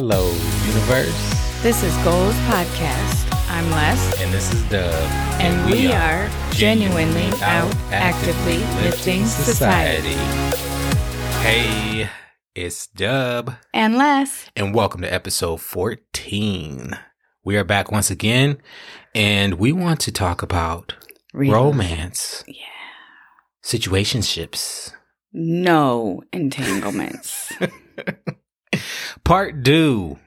Hello, universe. This is Goals Podcast. I'm Les. And this is Dub. And, we, are genuinely out actively lifting society. Hey, it's Dub. And Les. And welcome to episode 14. We are back once again, and we want to talk about Real. romance, Yeah. situationships. No entanglements. Part two.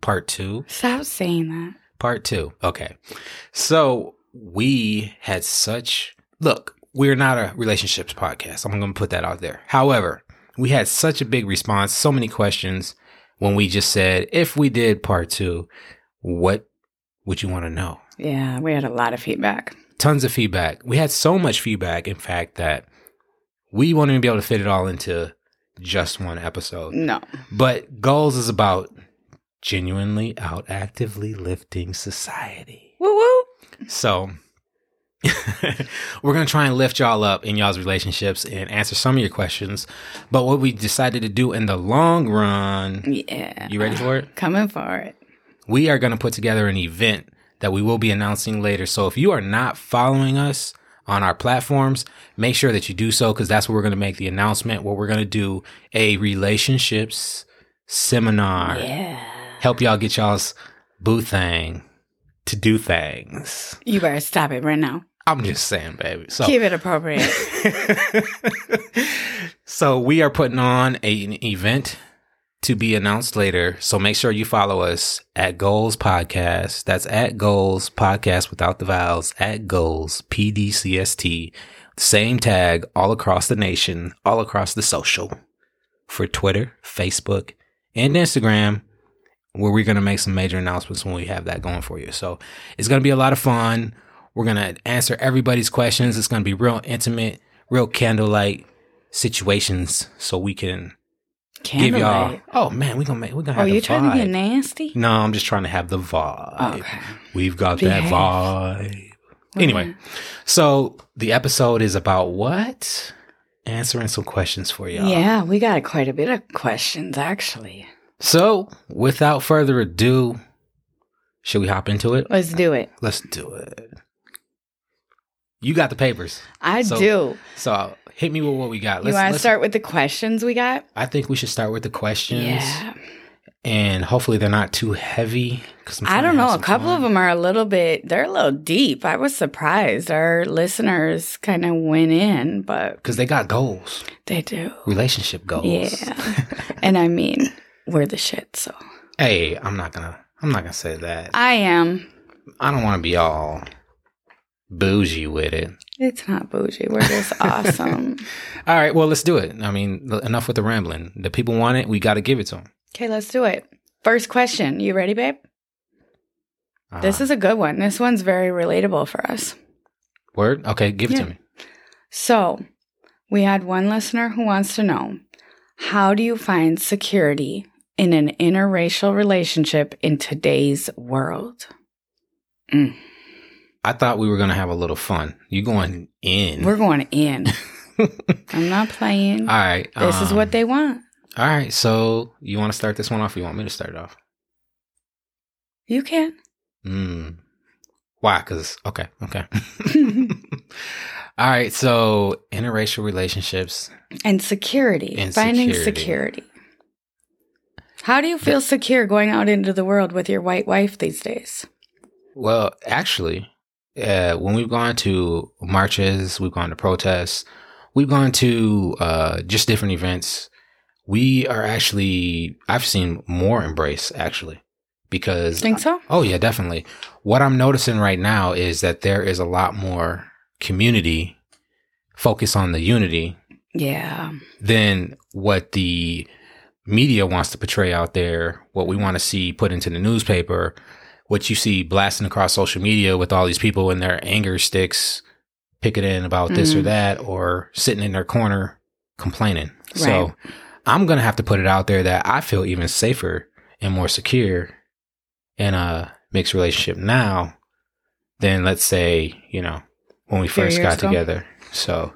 Part two. Stop saying that. Part two. Okay. So we had such look, we're not a relationships podcast. I'm going to put that out there. However, we had such a big response, so many questions when we just said, if we did part two, what would you want to know? Yeah, we had a lot of feedback. Tons of feedback. We had so much feedback, in fact, that we won't even be able to fit it all into just one episode. No. But goals is about genuinely out actively lifting society. Woo woo. So we're going to try and lift y'all up in y'all's relationships and answer some of your questions. But what we decided to do in the long run, Yeah. you ready for it? Coming for it. We are going to put together an event that we will be announcing later. So if you are not following us on our platforms, make sure that you do so because that's where we're going to make the announcement where we're going to do a relationships seminar. Yeah. Help y'all get y'all's boo thing to do things. You better stop it right now. I'm just saying, baby. So Keep it appropriate. so we are putting on a, an event to be announced later. So make sure you follow us at Goals Podcast. That's at Goals Podcast without the vowels at Goals PDCST. Same tag all across the nation, all across the social for Twitter, Facebook, and Instagram, where we're going to make some major announcements when we have that going for you. So it's going to be a lot of fun. We're going to answer everybody's questions. It's going to be real intimate, real candlelight situations so we can give y'all. Oh man, we're going to make, we're going to Oh, have you the trying to get nasty? No, I'm just trying to have the vibe. Okay. We've got that Behave. vibe. Anyway, mm-hmm. so the episode is about what? Answering some questions for y'all. Yeah, we got quite a bit of questions actually. So, without further ado, should we hop into it? Let's do it. Let's do it. You got the papers, I So- do. so hit me with what we got. You want to start with the questions we got? I think we should start with the questions, Yeah. and hopefully they're not too heavy. Cause I to don't know. A couple fun. of them are a little bit, they're a little deep. I was surprised. Our listeners kind of went in, but because they got goals, they do. relationship goals. Yeah. and I mean, we're the shit, so. Hey, I'm not gonna. I'm not gonna say that. I am. I don't want to be all bougie with it. It's not bougie. We're just awesome. All right, well, let's do it. I mean, enough with the rambling. The people want it. We got to give it to them. Okay, let's do it. First question. You ready, babe? This is a good one. This one's very relatable for us. word. Okay, give it Yeah. to me. So, we had one listener who wants to know how do you find security in an interracial relationship in today's world? Mm, I thought we were gonna have a little fun. You going in? we're going in. I'm not playing. all right. this is um, what they want. All right. So you want to start this one off? Or you want me to start it off? You can. Mm. Why? Because okay, okay. all right. So interracial relationships. and security. And finding security. security. How do you feel secure going out into the world with your white wife these days? Well, actually, uh, when we've gone to marches, we've gone to protests, we've gone to uh, just different events. We are actually, I've seen more embrace actually, because Think so? oh yeah, definitely. What I'm noticing right now is that there is a lot more community focus on the unity Yeah. than what the media wants to portray out there, what we want to see put into the newspaper, what you see blasting across social media with all these people in their anger sticks picketing about this or Mhm. that or sitting in their corner complaining. So I'm going to have to put it out there that I feel even safer and more secure in a mixed relationship now than let's say, you know, when we first got ago. together. So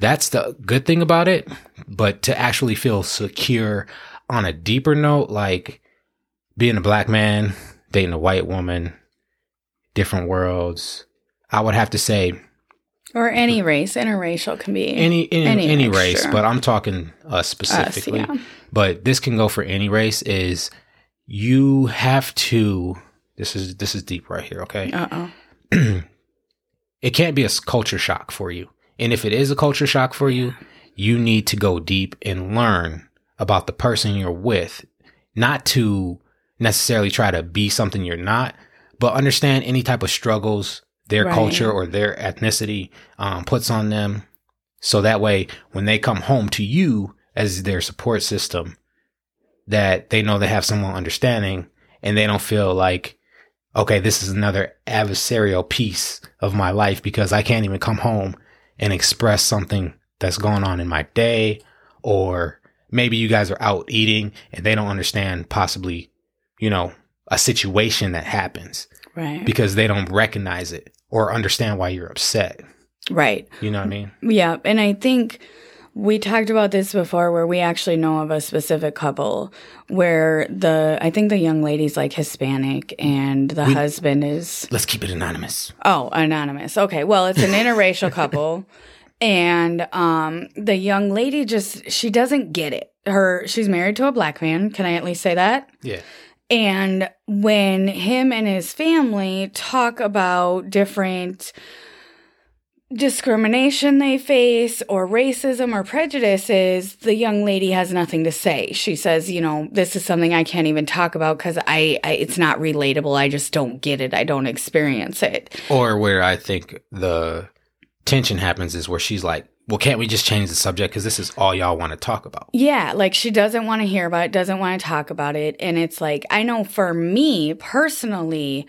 that's the good thing about it. But to actually feel secure on a deeper note, like being a black man, dating a white woman, different worlds. I would have to say Or any race, interracial can be any any, Any any, race, but I'm talking us us. specifically. Yeah. But this can go for any race. Is you have to. This is this is deep right here. Okay, Uh oh. it can't be a culture shock for you, and if it is a culture shock for you, you need to go deep and learn about the person you're with, not to necessarily try to be something you're not, but understand any type of struggles their Right. culture or their ethnicity um, puts on them. So that way, when they come home to you as their support system, that they know they have someone understanding and they don't feel like, okay, this is another adversarial piece of my life because I can't even come home and express something that's going on in my day or maybe you guys are out eating and they don't understand possibly, you know, a situation that happens Right. because they don't recognize it or understand why you're upset. right. You know what I mean? Yeah. And I think we talked about this before where we actually know of a specific couple where the, I think the young lady's like Hispanic and the We- husband is, Let's keep it anonymous. oh, anonymous. Okay. Well, it's an interracial couple. And um, the young lady just, she doesn't get it. Her, she's married to a black man. Can I at least say that? Yeah. And when him and his family talk about different discrimination they face or racism or prejudices, the young lady has nothing to say. She says, you know, this is something I can't even talk about because I, I it's not relatable. I just don't get it. I don't experience it. Or where I think the tension happens is where she's like, well, can't we just change the subject? Because this is all y'all want to talk about. Yeah, like she doesn't want to hear about it, doesn't want to talk about it. And it's like, I know for me personally,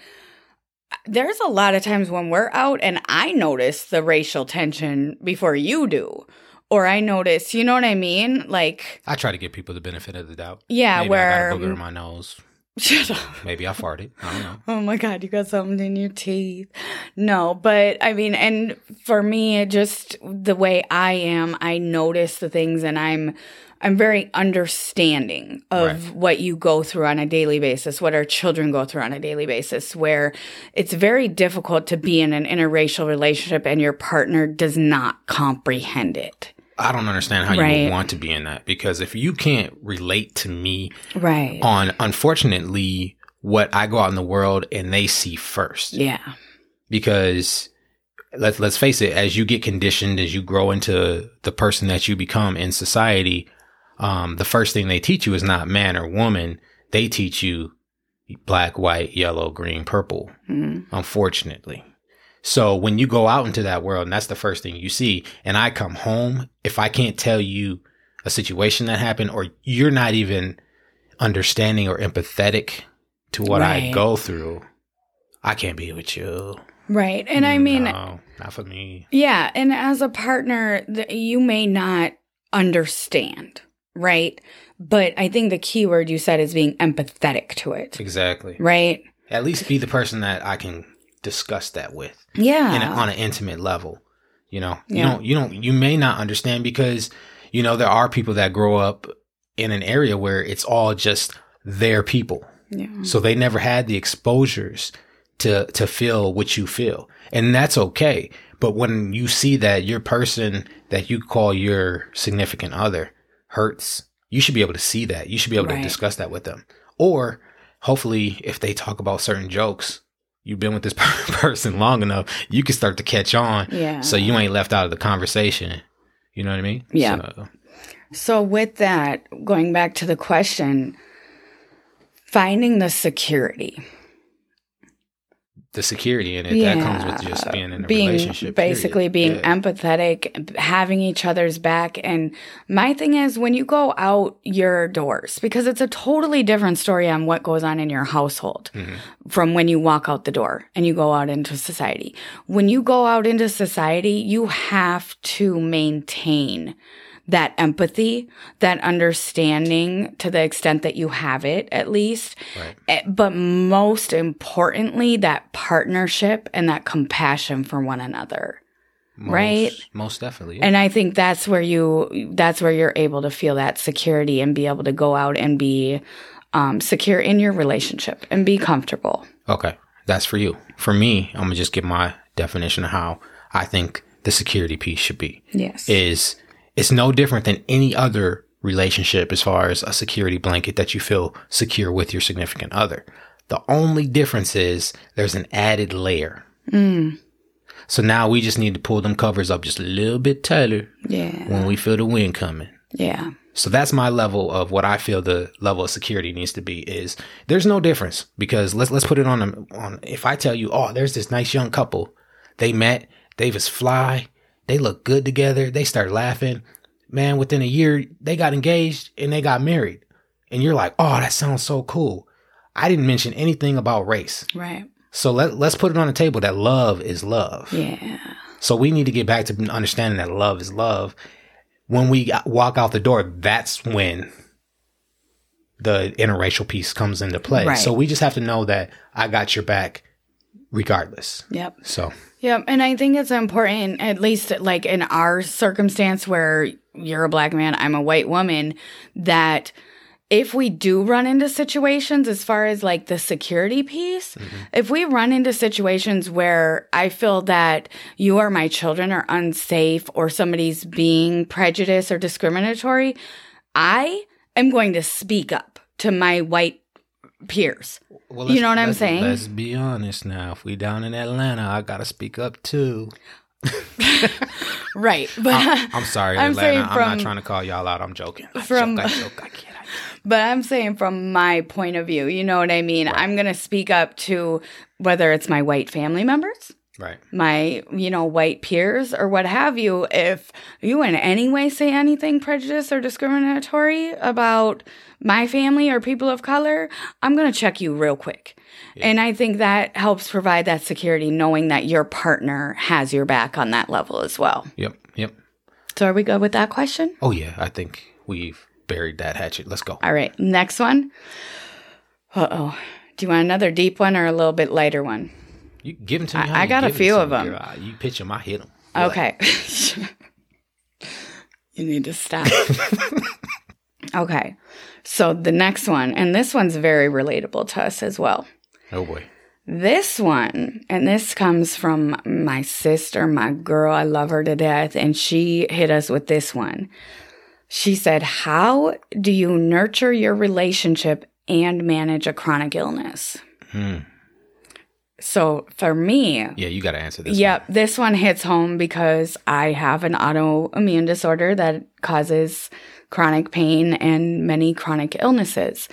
there's a lot of times when we're out and I notice the racial tension before you do. Or I notice, you know what I mean? Like, I try to give people the benefit of the doubt. yeah, Maybe where. I got a booger in my nose. Shut up. Maybe I farted. I don't know. Oh my God, you got something in your teeth. No, but I mean, and for me, it just the way I am, I notice the things and I'm, I'm very understanding of Right. what you go through on a daily basis, what our children go through on a daily basis, where it's very difficult to be in an interracial relationship and your partner does not comprehend it. I don't understand how you would want to be in that because if you can't relate to me Right. on, unfortunately, what I go out in the world and they see first. Yeah. because let's let's face it as you get conditioned as you grow into the person that you become in society um the first thing they teach you is not man or woman they teach you black white yellow green purple Mm. unfortunately so when you go out into that world and that's the first thing you see and i come home if i can't tell you a situation that happened or you're not even understanding or empathetic to what i go through i can't be with you Right. And I mean, no, not for me. Yeah, and as a partner, th- you may not understand, right? But I think the key word you said is being empathetic to it, Exactly. right? At least be the person that I can discuss that with Yeah. in a, on an intimate level. You know, you Yeah. don't, you don't, you may not understand because, you know, there are people that grow up in an area where it's all just their people. yeah. So they never had the exposures to, to feel what you feel. And that's okay. But when you see that your person that you call your significant other hurts, you should be able to see that. You should be able Right. to discuss that with them. Or hopefully if they talk about certain jokes, you've been with this person long enough, you can start to catch on. Yeah. So you ain't left out of the conversation. You know what I mean? Yeah. So, So, with that, going back to the question, finding the security. The security in it that comes with just being in a being relationship. basically period. being Yeah. empathetic having each other's back and my thing is when you go out your doors because it's a totally different story on what goes on in your household Mhm. from when you walk out the door and you go out into society when you go out into society you have to maintain that empathy, that understanding to the extent that you have it, at least. Right. Eh, But most importantly, that partnership and that compassion for one another. Most, right? Most definitely. And I think that's where you, that's where you're able to feel that security and be able to go out and be um, secure in your relationship and be comfortable. Okay. That's for you. For me, I'm to just give my definition of how I think the security piece should be. Yes. Is it's no different than any other relationship as far as a security blanket that you feel secure with your significant other. The only difference is there's an added layer. Mm. So now we just need to pull them covers up just a little bit tighter yeah. when we feel the wind coming. Yeah. So that's my level of what I feel the level of security needs to be is there's no difference because let's let's put it on a- on if I tell you, "Oh, there's this nice young couple. They met, they was fly, they look good together, they start laughing. Man, within a year they got engaged and they got married." And you're like, "Oh, that sounds so cool." I didn't mention anything about race. Right. So let, let's put it on the table that love is love. Yeah. So we need to get back to understanding that love is love. When we walk out the door, that's when the interracial piece comes into play. Right. So we just have to know that I got your back regardless. Yep. So Yep. And I think it's important, at least like in our circumstance where you're a black man, I'm a white woman, that if we do run into situations as far as like the security piece, mm-hmm. if we run into situations where I feel that you or my children are unsafe or somebody's being prejudiced or discriminatory, I am going to speak up to my white peers. well, You know what I'm saying? Let's be honest now. If we down in Atlanta, I gotta speak up too. Right. But I'm sorry, I'm Atlanta. saying I'm not trying to call y'all out. I'm joking. I From- joke, I joke, I kid. But I'm saying from my point of view, you know what I mean? I'm going to speak up to whether it's my white family members, Right. my, you know, white peers or what have you. If you in any way say anything prejudiced or discriminatory about my family or people of color, I'm going to check you real quick. And I think that helps provide that security knowing that your partner has your back on that level as well. Yep. Yep. So are we good with that question? Oh yeah, I think we've buried that hatchet. Let's go. All right, next one. Uh oh. Do you want another deep one or a little bit lighter one? You give them to me. I- I got a few of them. girl. You pitch them, I hit them. Okay. you need to stop. okay. So the next one, and this one's very relatable to us as well. Oh boy. This one, and this comes from my sister, my girl. I love her to death. And she hit us with this one. She said, How do you nurture your relationship and manage a chronic illness? Hmm. So for me, Yeah, you got to answer this. Yep, this one hits home because I have an autoimmune disorder that causes chronic pain and many chronic illnesses.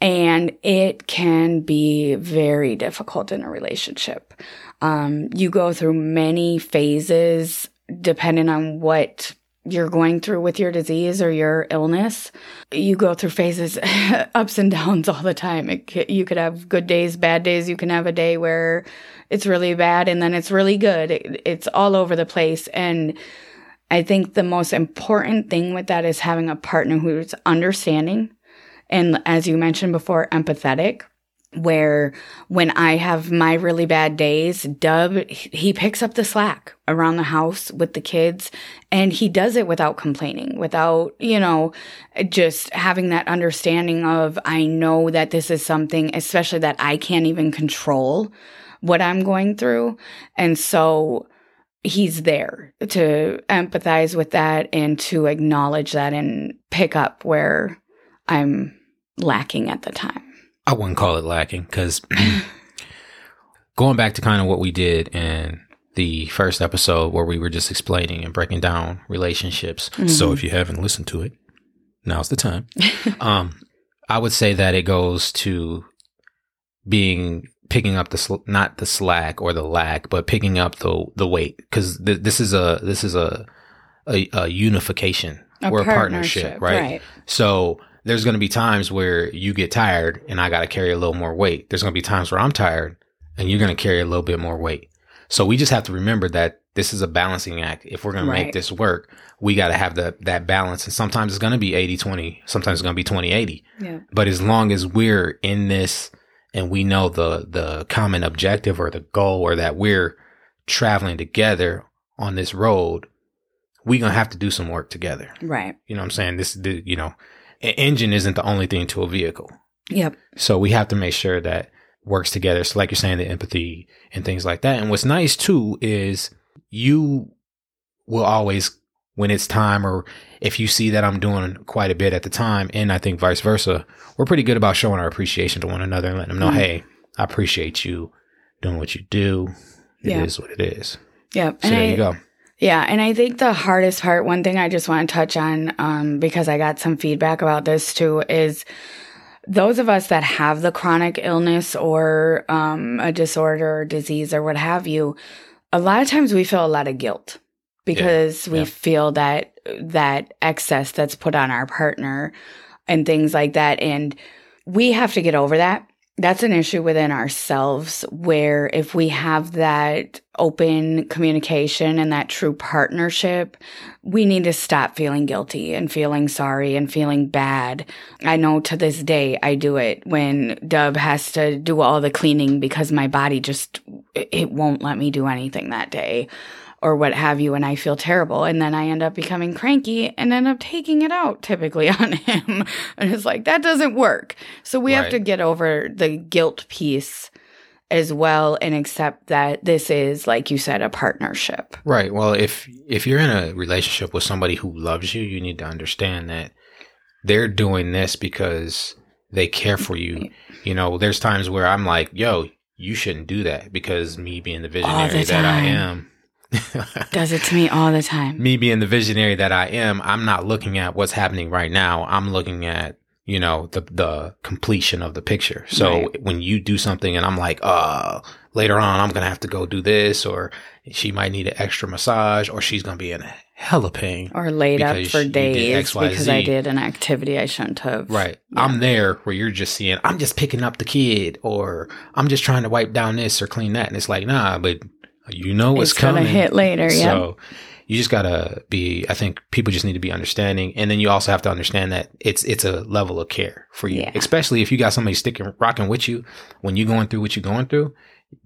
And it can be very difficult in a relationship. Um, you go through many phases depending on what you're going through with your disease or your illness. You go through phases, ups and downs all the time. It, you could have good days, bad days. You can have a day where it's really bad and then it's really good. It, it's all over the place. And I think the most important thing with that is having a partner who's understanding and, as you mentioned before, empathetic. Where when I have my really bad days, Dub, he picks up the slack around the house with the kids and he does it without complaining, without, you know, just having that understanding of, I know that this is something, especially that I can't even control what I'm going through. And so he's there to empathize with that and to acknowledge that and pick up where I'm lacking at the time. I wouldn't call it lacking because going back to kind of what we did in the first episode where we were just explaining and breaking down relationships. So if you haven't listened to it, now's the time. um, I would say that it goes to being picking up the sl- not the slack or the lack, but picking up the the weight because th- this is a this is a a, a unification A or a partnership, right? right. So there's going to be times where you get tired and I got to carry a little more weight. There's going to be times where I'm tired and you're going to carry a little bit more weight. So we just have to remember that this is a balancing act. If we're going to make this work, we got to have the, that balance. And sometimes it's going to be 80 20. Sometimes it's going to be 20 80. Yeah. But as long as we're in this and we know the, the common objective or the goal or that we're traveling together on this road, we're going to have to do some work together. Right. You know what I'm saying? This, the, you know, an engine isn't the only thing to a vehicle. Yep. So we have to make sure that works together. So like you're saying, the empathy and things like that. And what's nice too is you will always, when it's time or if you see that I'm doing quite a bit at the time, and I think vice versa, we're pretty good about showing our appreciation to one another and letting them know, Mhm. hey, I appreciate you doing what you do. It is Yeah. what it is. Yep. So And there I- you go. Yeah, and I think the hardest part, one thing I just want to touch on, um, because I got some feedback about this too, is those of us that have the chronic illness or um, a disorder or disease or what have you, a lot of times we feel a lot of guilt because we yeah. feel that that excess that's put on our partner and things like that, and we have to get over that. That's an issue within ourselves where if we have that open communication and that true partnership, we need to stop feeling guilty and feeling sorry and feeling bad. I know to this day I do it when Dub has to do all the cleaning because my body just it won't let me do anything that day or what have you and I feel terrible and then I end up becoming cranky and end up taking it out typically on him. And it's like that doesn't work. So we have to get over the guilt piece as well and accept that this is like you said a partnership. Right. Well, if if you're in a relationship with somebody who loves you, you need to understand that they're doing this because they care for you. You know, there's times where I'm like, "Yo, you shouldn't do that," because me being the visionary that I am. Does it to me all the time. me being the visionary that I am, I'm not looking at what's happening right now. I'm looking at, you know, the the completion of the picture. So Right. when you do something and I'm like, uh, later on I'm gonna have to go do this, or she might need an extra massage, or she's gonna be in a hella pain. Or laid up for days X, Y, because I did an activity I shouldn't have. Right. Yeah. I'm there where you're just seeing, I'm just picking up the kid, or I'm just trying to wipe down this or clean that. And it's like, nah, but you know what's It's gonna coming. hit later, yeah. So you just gotta be, I think people just need to be understanding. And then you also have to understand that it's, it's a level of care for you, Yeah. especially if you got somebody sticking, rocking with you when you're going through what you're going through.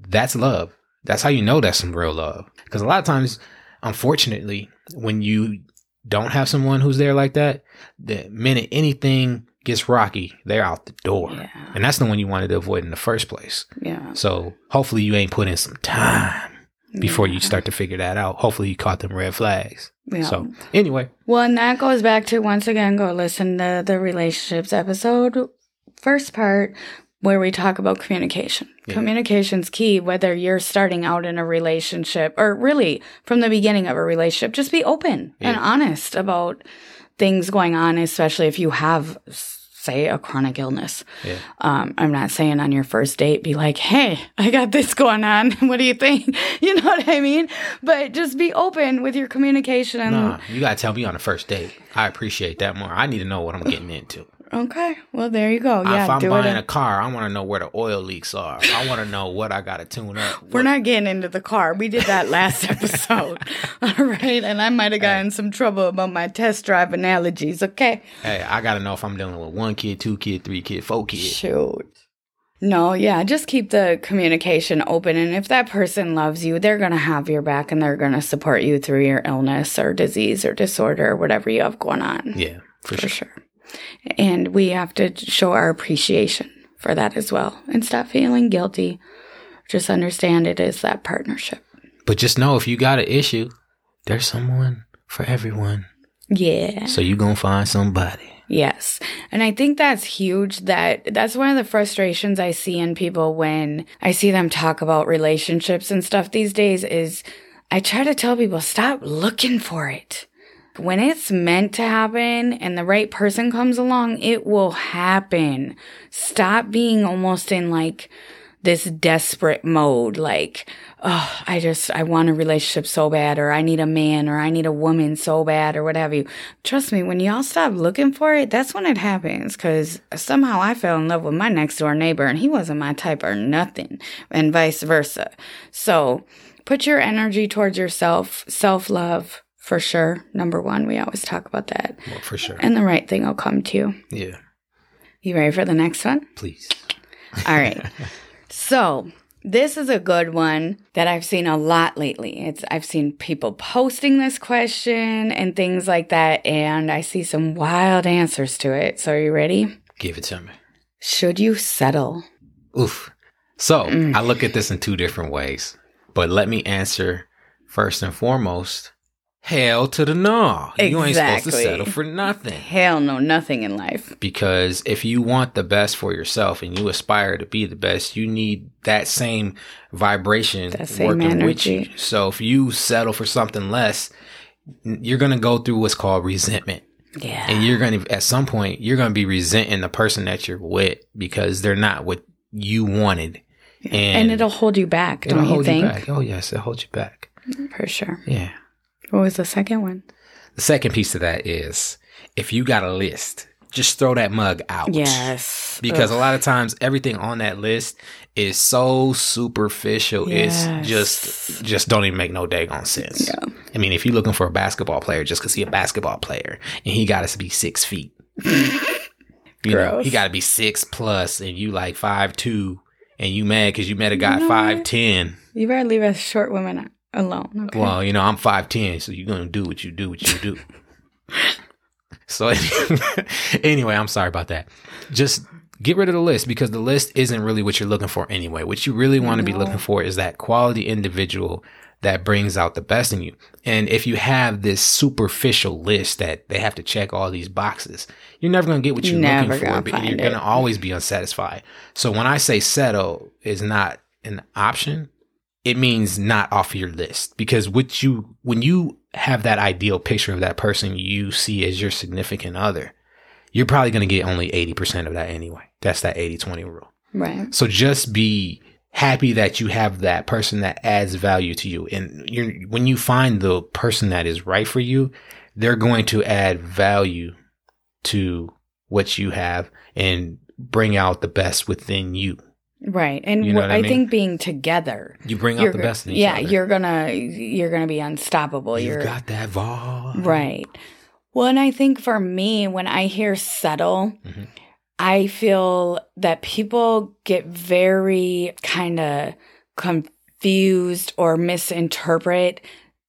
That's love. That's how you know that's some real love. Cause a lot of times, unfortunately, when you don't have someone who's there like that, the minute anything gets rocky, they're out the door. Yeah. And that's the one you wanted to avoid in the first place. Yeah. So hopefully you ain't put in some time before you start to figure that out. Hopefully you caught them red flags. Yeah. So anyway, Well, and that goes back to once again, go listen to the relationships episode, first part, where we talk about communication. Yeah. Communication's key, whether you're starting out in a relationship or really from the beginning of a relationship. Just be open and honest about things going on, especially if you have, say, a chronic illness. yeah. Um, I'm not saying on your first date, be like, hey, I got this going on. what do you think? You know what I mean? But just be open with your communication. Nah, you gotta tell me on the first date. I appreciate that more. I need to know what I'm getting into. Okay. Well, there you go. Yeah. if I'm buying it. a car, I want to know where the oil leaks are. I want to know what I gotta tune up. We're not getting into the car. We did that last episode. All right. And I might have gotten some trouble about my test drive analogies. Okay. Hey, I gotta know if I'm dealing with one kid, two kid, three kid, four kid. Shoot. No, yeah, just keep the communication open. And if that person loves you, they're going to have your back and they're going to support you through your illness or disease or disorder or whatever you have going on. Yeah, for, for sure. sure. And we have to show our appreciation for that as well and stop feeling guilty. Just understand it is that partnership. But just know if you got an issue, there's someone for everyone. Yeah. So you gonna find somebody. Yes. And I think that's huge that that's one of the frustrations I see in people when I see them talk about relationships and stuff these days is I try to tell people stop looking for it. When it's meant to happen and the right person comes along, it will happen. Stop being almost in like this desperate mode like oh i just i want a relationship so bad or i need a man or i need a woman so bad or what have you trust me when y'all stop looking for it that's when it happens because somehow i fell in love with my next door neighbor and he wasn't my type or nothing and vice versa so put your energy towards yourself self-love for sure number one we always talk about that Well, for sure. and the right thing will come to you Yeah, you ready for the next one please. all right. So this is a good one that I've seen a lot lately. It's I've seen people posting this question and things like that, and I see some wild answers to it. So are you ready? Give it to me. Should you settle? Oof. So Mm. I look at this in two different ways, but let me answer first and foremost. Hell to the no. You ain't supposed to settle for nothing. Hell no, nothing in life. because if you want the best for yourself and you aspire to be the best, you need that same vibration That same working with you. energy. So if you settle for something less, you're going to go through what's called resentment. Yeah. And you're going to, at some point, you're going to be resenting the person that you're with because they're not what you wanted. And, and it'll hold you back, don't you think? Oh, yes, it'll hold you back. For sure. Yeah. What was the second one? The second piece of that is if you got a list, just throw that mug out. Yes. because Ugh. a lot of times everything on that list is so superficial Yes. it's just just don't even make no daggone sense Yeah. i mean if you're looking for a basketball player just because he a basketball player and he got to be six feet you know he got to be six plus and you like five two and you mad because you met a guy know five what? ten You better leave us short women alone. Okay? well you know i'm five ten so you're gonna do what you do what you do. So anyway i'm sorry about that. Just get rid of the list because the list isn't really what you're looking for anyway. What you really want to be looking for is that quality individual that brings out the best in you. And if you have this superficial list that they have to check all these boxes you're never going to get what you're Never looking for gonna but you're going to always be unsatisfied. So when i say settle is not an option it means not off your list. Because what you when you have that ideal picture of that person you see as your significant other you're probably going to get only 80% of that anyway. That's that 80-20 rule. Right. so just be happy that you have that person that adds value to you. And you're when you find the person that is right for you they're going to add value to what you have and bring out the best within you Right. And You know I mean? think being together, you bring out the best in each yeah, other Yeah, you're gonna you're gonna be unstoppable. you've you're got that vibe right. Well, and I think for me, when I hear settle, Mhm. I feel that people get very kind of confused or misinterpret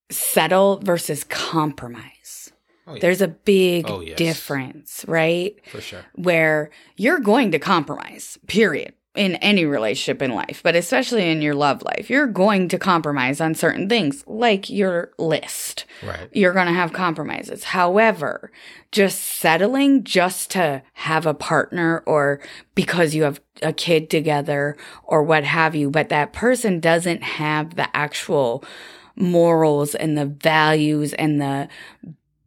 settle versus compromise. Oh, yeah. There's a big Oh, yes. difference, right? for sure where you're going to compromise, period, in any relationship in life, but especially in your love life. You're going to compromise on certain things, like your list. right You're going to have compromises. However, just settling just to have a partner or because you have a kid together or what have you, but that person doesn't have the actual morals and the values and the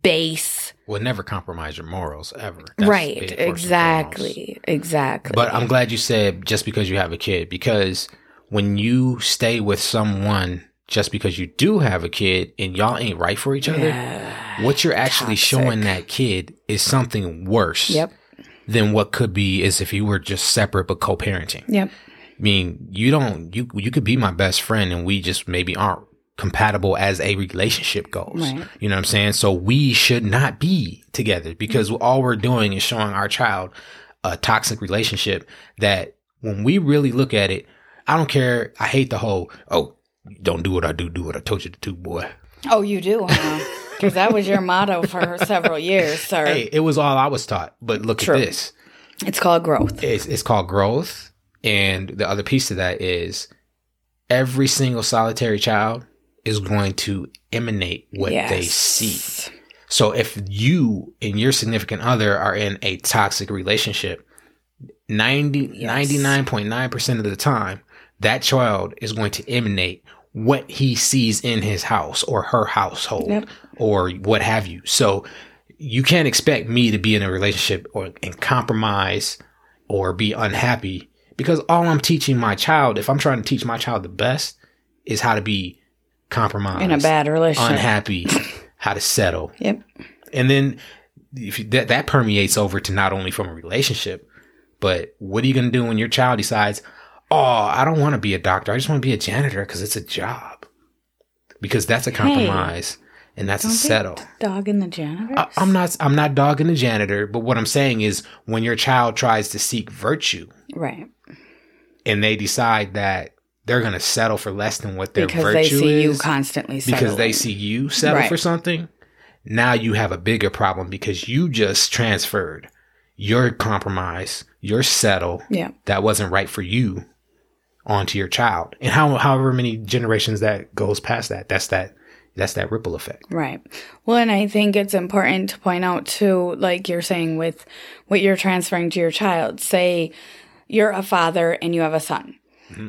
base will never compromise your morals ever. That's right big, first and exactly exactly. But I'm glad you said just because you have a kid, because when you stay with someone just because you do have a kid and y'all ain't right for each other, Yeah. what you're actually Toxic. showing that kid is something worse yep than what could be is if you were just separate but co-parenting. yep I mean, you don't you you could be my best friend and we just maybe aren't compatible as a relationship goes. Right. You know what I'm saying? So we should not be together because mm-hmm. all we're doing is showing our child a toxic relationship that when we really look at it, I don't care. I hate the whole, oh, don't do what I do, do what I told you to do, boy. oh you do huh because that was your motto for several years sir Hey, it was all I was taught. But look True. at this. it's called growth It's, it's called growth. And the other piece of that is every single solitary child is going to emanate what they see. So if you and your significant other are in a toxic relationship, 90, Yes. 99.9% of the time, that child is going to emanate what he sees in his house or her household Yep. or what have you. So you can't expect me to be in a relationship or and compromise or be unhappy because all I'm teaching my child, if I'm trying to teach my child the best, is how to be compromised, in a bad relationship unhappy, how to settle. yep And then if you, that that permeates over to not only from a relationship, but what are you going to do when your child decides, "Oh, I don't want to be a doctor. I just want to be a janitor because it's a job." Because that's a compromise and that's a settle. dog in the janitor I'm not I'm not dogging the janitor, but what I'm saying is when your child tries to seek virtue right and they decide that they're going to settle for less than what their because virtue they see you is constantly because they see you settle Right. for something, now you have a bigger problem because you just transferred your compromise, your settle Yeah. that wasn't right for you onto your child. And how however many generations that goes past that, that's that that's that ripple effect. Right. Well, and I think it's important to point out too, like you're saying with what you're transferring to your child. Say you're a father and you have a son.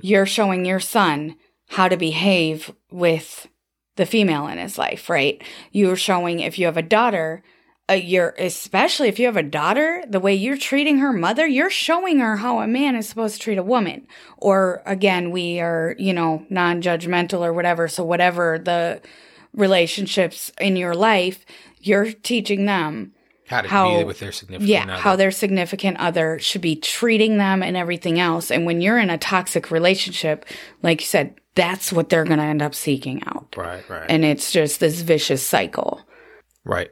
You're showing your son how to behave with the female in his life, right? You're showing if you have a daughter, uh, you're especially if you have a daughter, the way you're treating her mother, you're showing her how a man is supposed to treat a woman. Or again, we are, you know, non-judgmental or whatever. So whatever the relationships in your life, you're teaching them How to How- be with their significant yeah, other. how their significant other should be treating them and everything else. And when you're in a toxic relationship, like you said, that's what they're going to end up seeking out. right, right, And it's just this vicious cycle. right.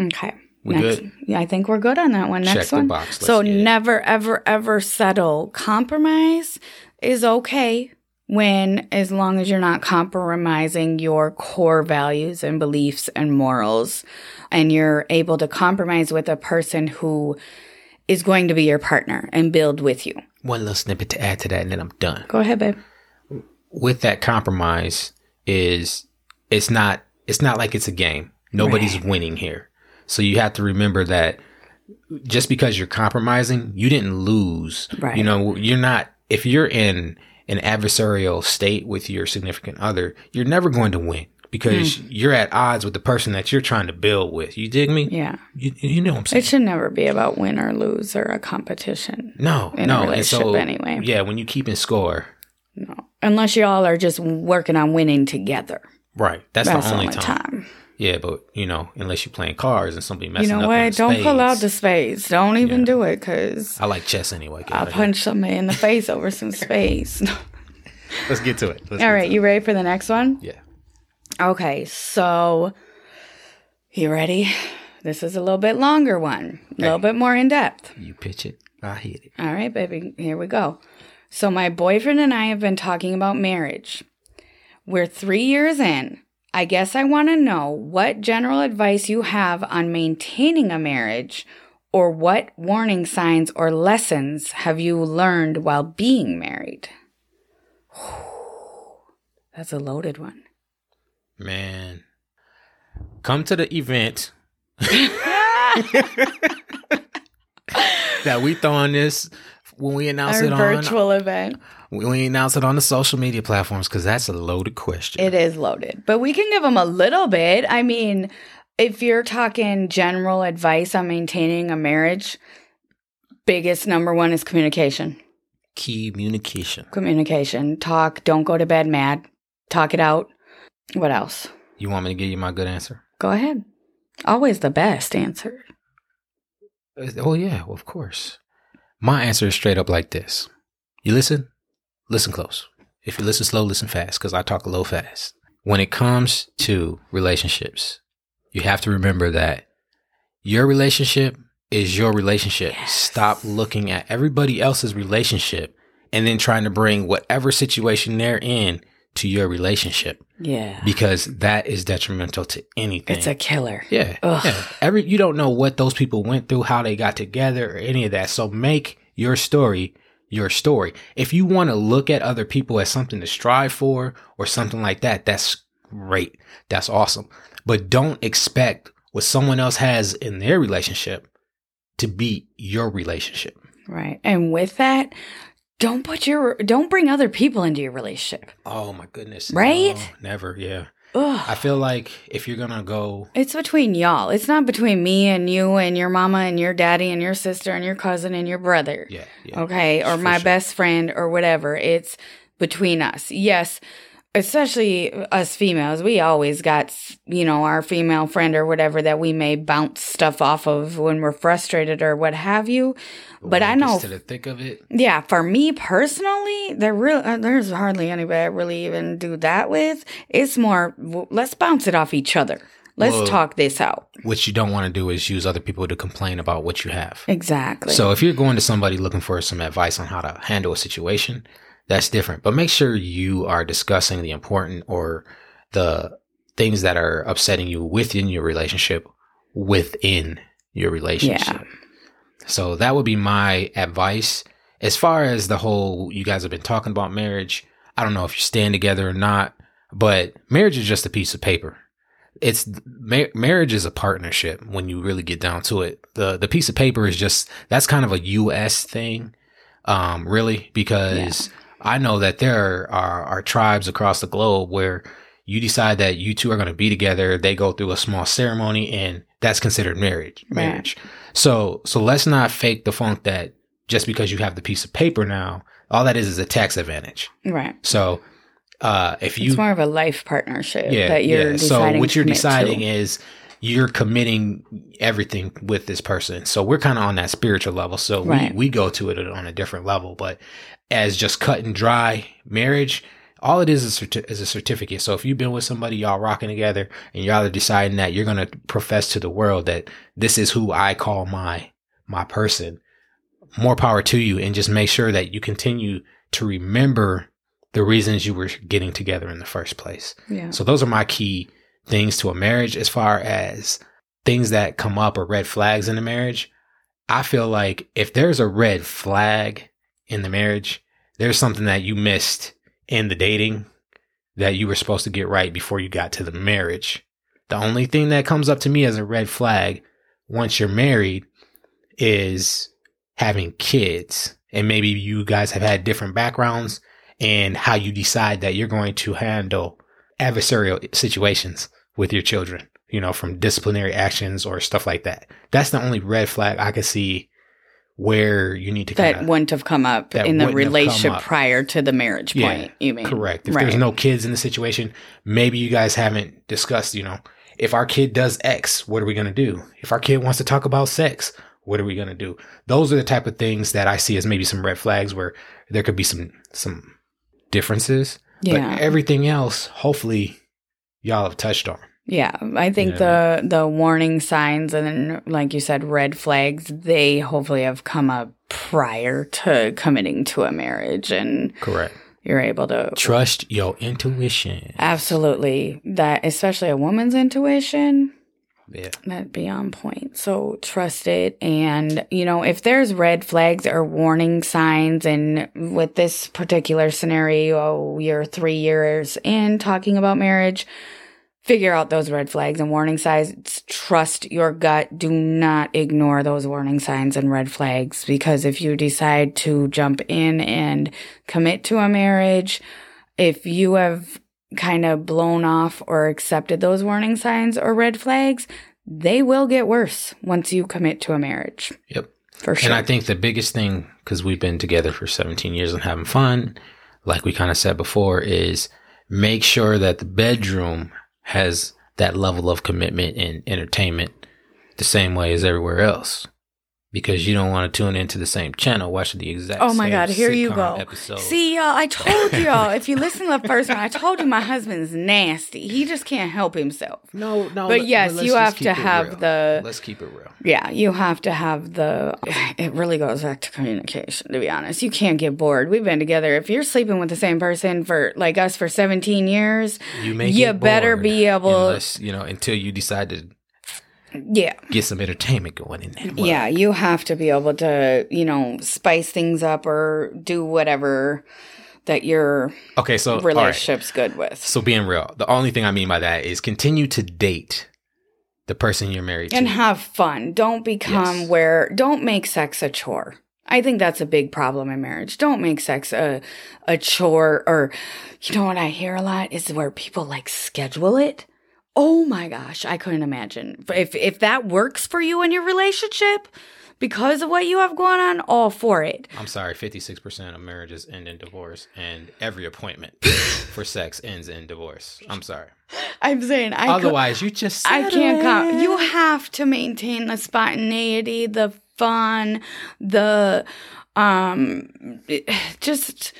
Okay. We Next. good? Yeah, I think we're good on that one. Check Next the one. so never, ever, ever settle. Compromise is okay when, as long as you're not compromising your core values and beliefs and morals, and you're able to compromise with a person who is going to be your partner and build with you. One little snippet to add to that, and then I'm done. Go ahead, babe. With that compromise, is it's not it's not like it's a game. Nobody's winning here. So you have to remember that just because you're compromising, you didn't lose. Right. You know, you're not if you're in an adversarial state with your significant other, you're never going to win because Hmm. you're at odds with the person that you're trying to build with. You dig me? Yeah. You, you know what I'm saying? It should never be about win or lose or a competition. no, in a no. And relationship anyway. Yeah, when you keeping score, No. Unless y'all are just working on winning together. right? That's, That's the only time. Yeah, but you know, unless you're playing cards and somebody You messing know up. on what? Don't pull out the spades. spades. Don't even Yeah. do it because I like chess anyway. I'll out here. punch somebody in the face over some spades. Let's get to it. Let's All right, you ready for the next one? Yeah. Okay, so you ready? This is a little bit longer one, a little bit more in depth. You pitch it. I hit it. All right, baby, here we go. So, my boyfriend and I have been talking about marriage. We're three years in. I guess I want to know what general advice you have on maintaining a marriage, or what warning signs or lessons have you learned while being married? That's a loaded one. Man. Come to the event that we throw on this when we announce Our it on virtual event. when we announce it on the social media platforms because that's a loaded question. It is loaded, but we can give them a little bit. I mean, if you're talking general advice on maintaining a marriage, biggest number one is communication. Communication. Communication. Talk. Don't go to bed mad. Talk it out. What else? You want me to give you my good answer? Go ahead. Always the best answer. Uh, Oh yeah, well, of course. My answer is straight up like this. You listen, listen close. If you listen slow, listen fast, because I talk a little fast. When it comes to relationships, you have to remember that your relationship is your relationship. Stop looking at everybody else's relationship and then trying to bring whatever situation they're in to your relationship Yeah. because that is detrimental to anything. It's a killer. Yeah. Yeah. Every you don't know what those people went through, how they got together, or any of that. So make your story your story. If you want to look at other people as something to strive for or something like that, that's great. That's awesome. But don't expect what someone else has in their relationship to be your relationship. Right. And with that, don't put your don't bring other people into your relationship. Oh my goodness. Right? No, never. Yeah. Ugh. I feel like if you're gonna go It's between y'all. It's not between me and you and your mama and your daddy and your sister and your cousin and your brother. Yeah, yeah. Okay. Or my sure. best friend or whatever. It's between us. Yes. Especially us females, we always got, you know, our female friend or whatever that we may bounce stuff off of when we're frustrated or what have you. But I know to the thick of it. yeah, for me personally, there real uh, there's hardly anybody I really even do that with. It's more let's bounce it off each other. Let's Well- talk this out. What you don't want to do is use other people to complain about what you have. Exactly. So if you're going to somebody looking for some advice on how to handle a situation, that's different. But make sure you are discussing the important or the things that are upsetting you within your relationship within your relationship. Yeah. So that would be my advice. As far as the whole, you guys have been talking about marriage. I don't know if you're staying together or not, but marriage is just a piece of paper. It's ma- marriage is a partnership when you really get down to it. The the piece of paper is just that's kind of a US thing, um, really, because I know that there are, are tribes across the globe where you decide that you two are going to be together. They go through a small ceremony and that's considered marriage, Right. marriage. So, so let's not fake the funk that just because you have the piece of paper now, all that is is a tax advantage. Right. So, uh, if you it's more of a life partnership yeah, that you're yeah. So what you're deciding to. is you're committing everything with this person. So we're kind of on that spiritual level. So Right. we we go to it on a different level. But as just cut and dry marriage, all it is is, certi- is a certificate. So if you've been with somebody, y'all rocking together, and y'all are deciding that you're gonna profess to the world that this is who I call my my person, more power to you, and just make sure that you continue to remember the reasons you were getting together in the first place. yeah. So those are my key things to a marriage as far as things that come up or red flags in a marriage. I feel like if there's a red flag in the marriage, there's something that you missed in the dating that you were supposed to get right before you got to the marriage. The only thing that comes up to me as a red flag once you're married is having kids. And maybe you guys have had different backgrounds and how you decide that you're going to handle adversarial situations with your children, you know, from disciplinary actions or stuff like that. That's the only red flag I could see where you need to that wouldn't have come up in the wouldn't have come relationship up. prior to the marriage Yeah, point. You mean correct. If right. there's no kids in the situation, maybe you guys haven't discussed, you know, if our kid does X, what are we going to do? If our kid wants to talk about sex, what are we going to do? Those are the type of things that I see as maybe some red flags where there could be some some differences. Yeah. But everything else, hopefully, y'all have touched on. Yeah, I think the the warning signs and like you said red flags they hopefully have come up prior to committing to a marriage and Correct. you're able to Trust your intuition. absolutely that especially a woman's intuition Yeah. that'd be on point. So trust it and you know if there's red flags or warning signs and with this particular scenario you're 3 years in talking about marriage figure out those red flags and warning signs. Trust your gut. Do not ignore those warning signs and red flags because if you decide to jump in and commit to a marriage, if you have kind of blown off or accepted those warning signs or red flags, they will get worse once you commit to a marriage. Yep. For sure. And I think the biggest thing, because we've been together for 17 years and having fun, like we kind of said before, is make sure that the bedroom has that level of commitment and entertainment the same way as everywhere else. Because you don't want to tune into the same channel watching the exact Oh my same God, here you go. Episode. See, y'all, I told y'all, if you listen to the first one, I told you my husband's nasty. He just can't help himself. no, no. But let- yes, let's you have to have real. the- Let's keep it real. Yeah, you have to have the. It really goes back to communication, to be honest. You can't get bored. We've been together. If you're sleeping with the same person for, like us, for 17 years, You may You get better bored be able- unless, you know, until you decide to yeah. get some entertainment going in there. Well, Yeah, you have to be able to, you know, spice things up or do whatever that your Okay, so all right. relationship's good with. So being real, the only thing I mean by that is continue to date the person you're married and to. And have fun. Don't become Yes. where don't make sex a chore. I think that's a big problem in marriage. Don't make sex a a chore or you know what I hear a lot is where people like schedule it. Oh my gosh, I couldn't imagine. If if that works for you in your relationship because of what you have going on, all for it. I'm sorry, 56% of marriages end in divorce, and every appointment for sex ends in divorce. I'm sorry. I'm saying I Otherwise, you just I can't come. You have to maintain the spontaneity, the fun, the um just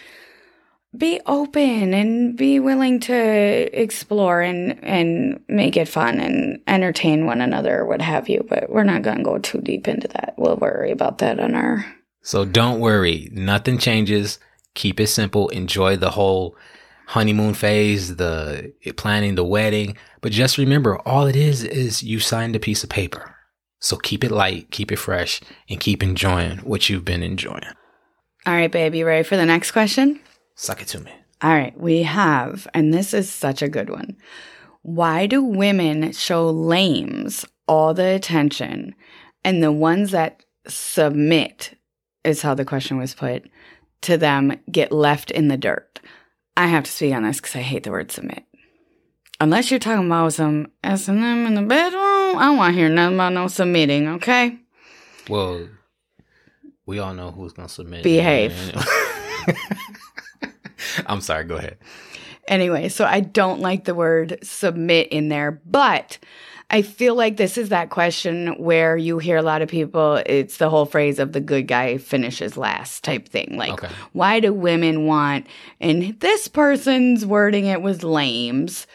be open and be willing to explore and and make it fun and entertain one another or what have you but we're not going to go too deep into that we'll worry about that on our So don't worry, nothing changes. Keep it simple. Enjoy the whole honeymoon phase, the planning the wedding. But just remember, all it is is you signed a piece of paper. So keep it light, keep it fresh, and keep enjoying what you've been enjoying. All right, babe, you ready for the next question? Suck it to me. All right, we have, and this is such a good one. Why do women show lames all the attention and the ones that submit, is how the question was put, to them get left in the dirt? I have to speak on this because I hate the word submit. Unless you're talking about some S and M in the bedroom, I don't want to hear nothing about no submitting. Okay, Well, we all know who's gonna submit. Behave. I'm sorry. Go ahead. Anyway, so I don't like the word submit in there, but I feel like this is that question where you hear a lot of people, it's the whole phrase of the good guy finishes last type thing. Like, Okay. why do women want, and this person's wording it was lames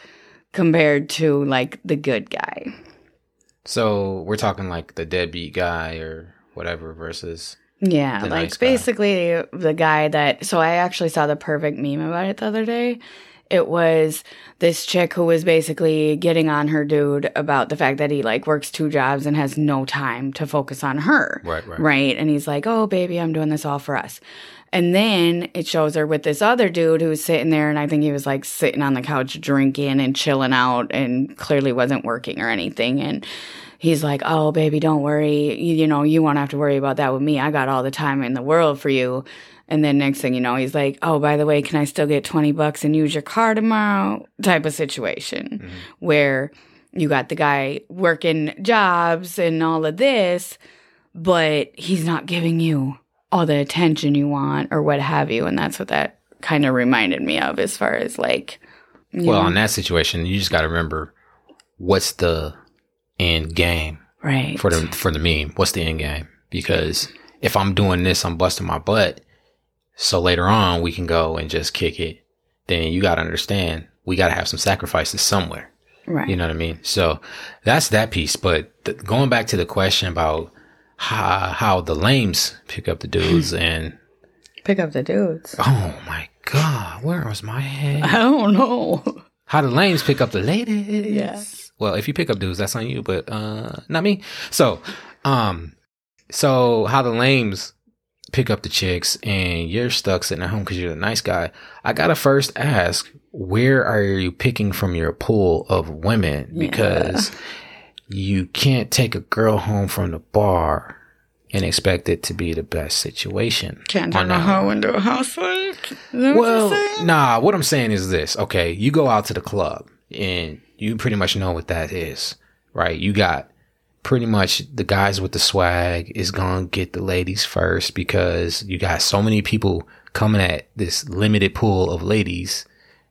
compared to like the good guy. So we're talking like the deadbeat guy or whatever versus. Yeah, like nice guy. basically the guy that. So I actually saw the perfect meme about it the other day. It was this chick who was basically getting on her dude about the fact that he like works two jobs and has no time to focus on her. Right, right. Right. And he's like, oh, baby, I'm doing this all for us. And then it shows her with this other dude who's sitting there, and I think he was like sitting on the couch drinking and chilling out and clearly wasn't working or anything. And he's like, oh, baby, don't worry. You, you know, you won't have to worry about that with me. I got all the time in the world for you. And then next thing you know, he's like, oh, by the way, can I still get 20 bucks and use your car tomorrow? Type of situation Mhm. where you got the guy working jobs and all of this, but he's not giving you all the attention you want or what have you. And that's what that kind of reminded me of as far as like, Well, know, in that situation, you just got to remember what's the end game right. for the for the meme. What's the end game? Because if I'm doing this, I'm busting my butt. So later on, we can go and just kick it. Then you got to understand we got to have some sacrifices somewhere. right. You know what I mean? So that's that piece. But th- going back to the question about how, how the lames pick up the dudes and Pick up the dudes. oh my god, where was my head? I don't know. How the lames pick up the ladies? Yeah. Well, if you pick up dudes, that's on you, but uh, not me. So, um, so how the lames pick up the chicks and you're stuck sitting at home because you're the nice guy. I gotta first ask, where are you picking from your pool of women? Yeah. Because you can't take a girl home from the bar and expect it to be the best situation. Can't turn a hoe into a housewife. That what well, nah, what I'm saying is this. Okay, you go out to the club and you pretty much know what that is, right? You got pretty much the guys with the swag is going to get the ladies first because you got so many people coming at this limited pool of ladies.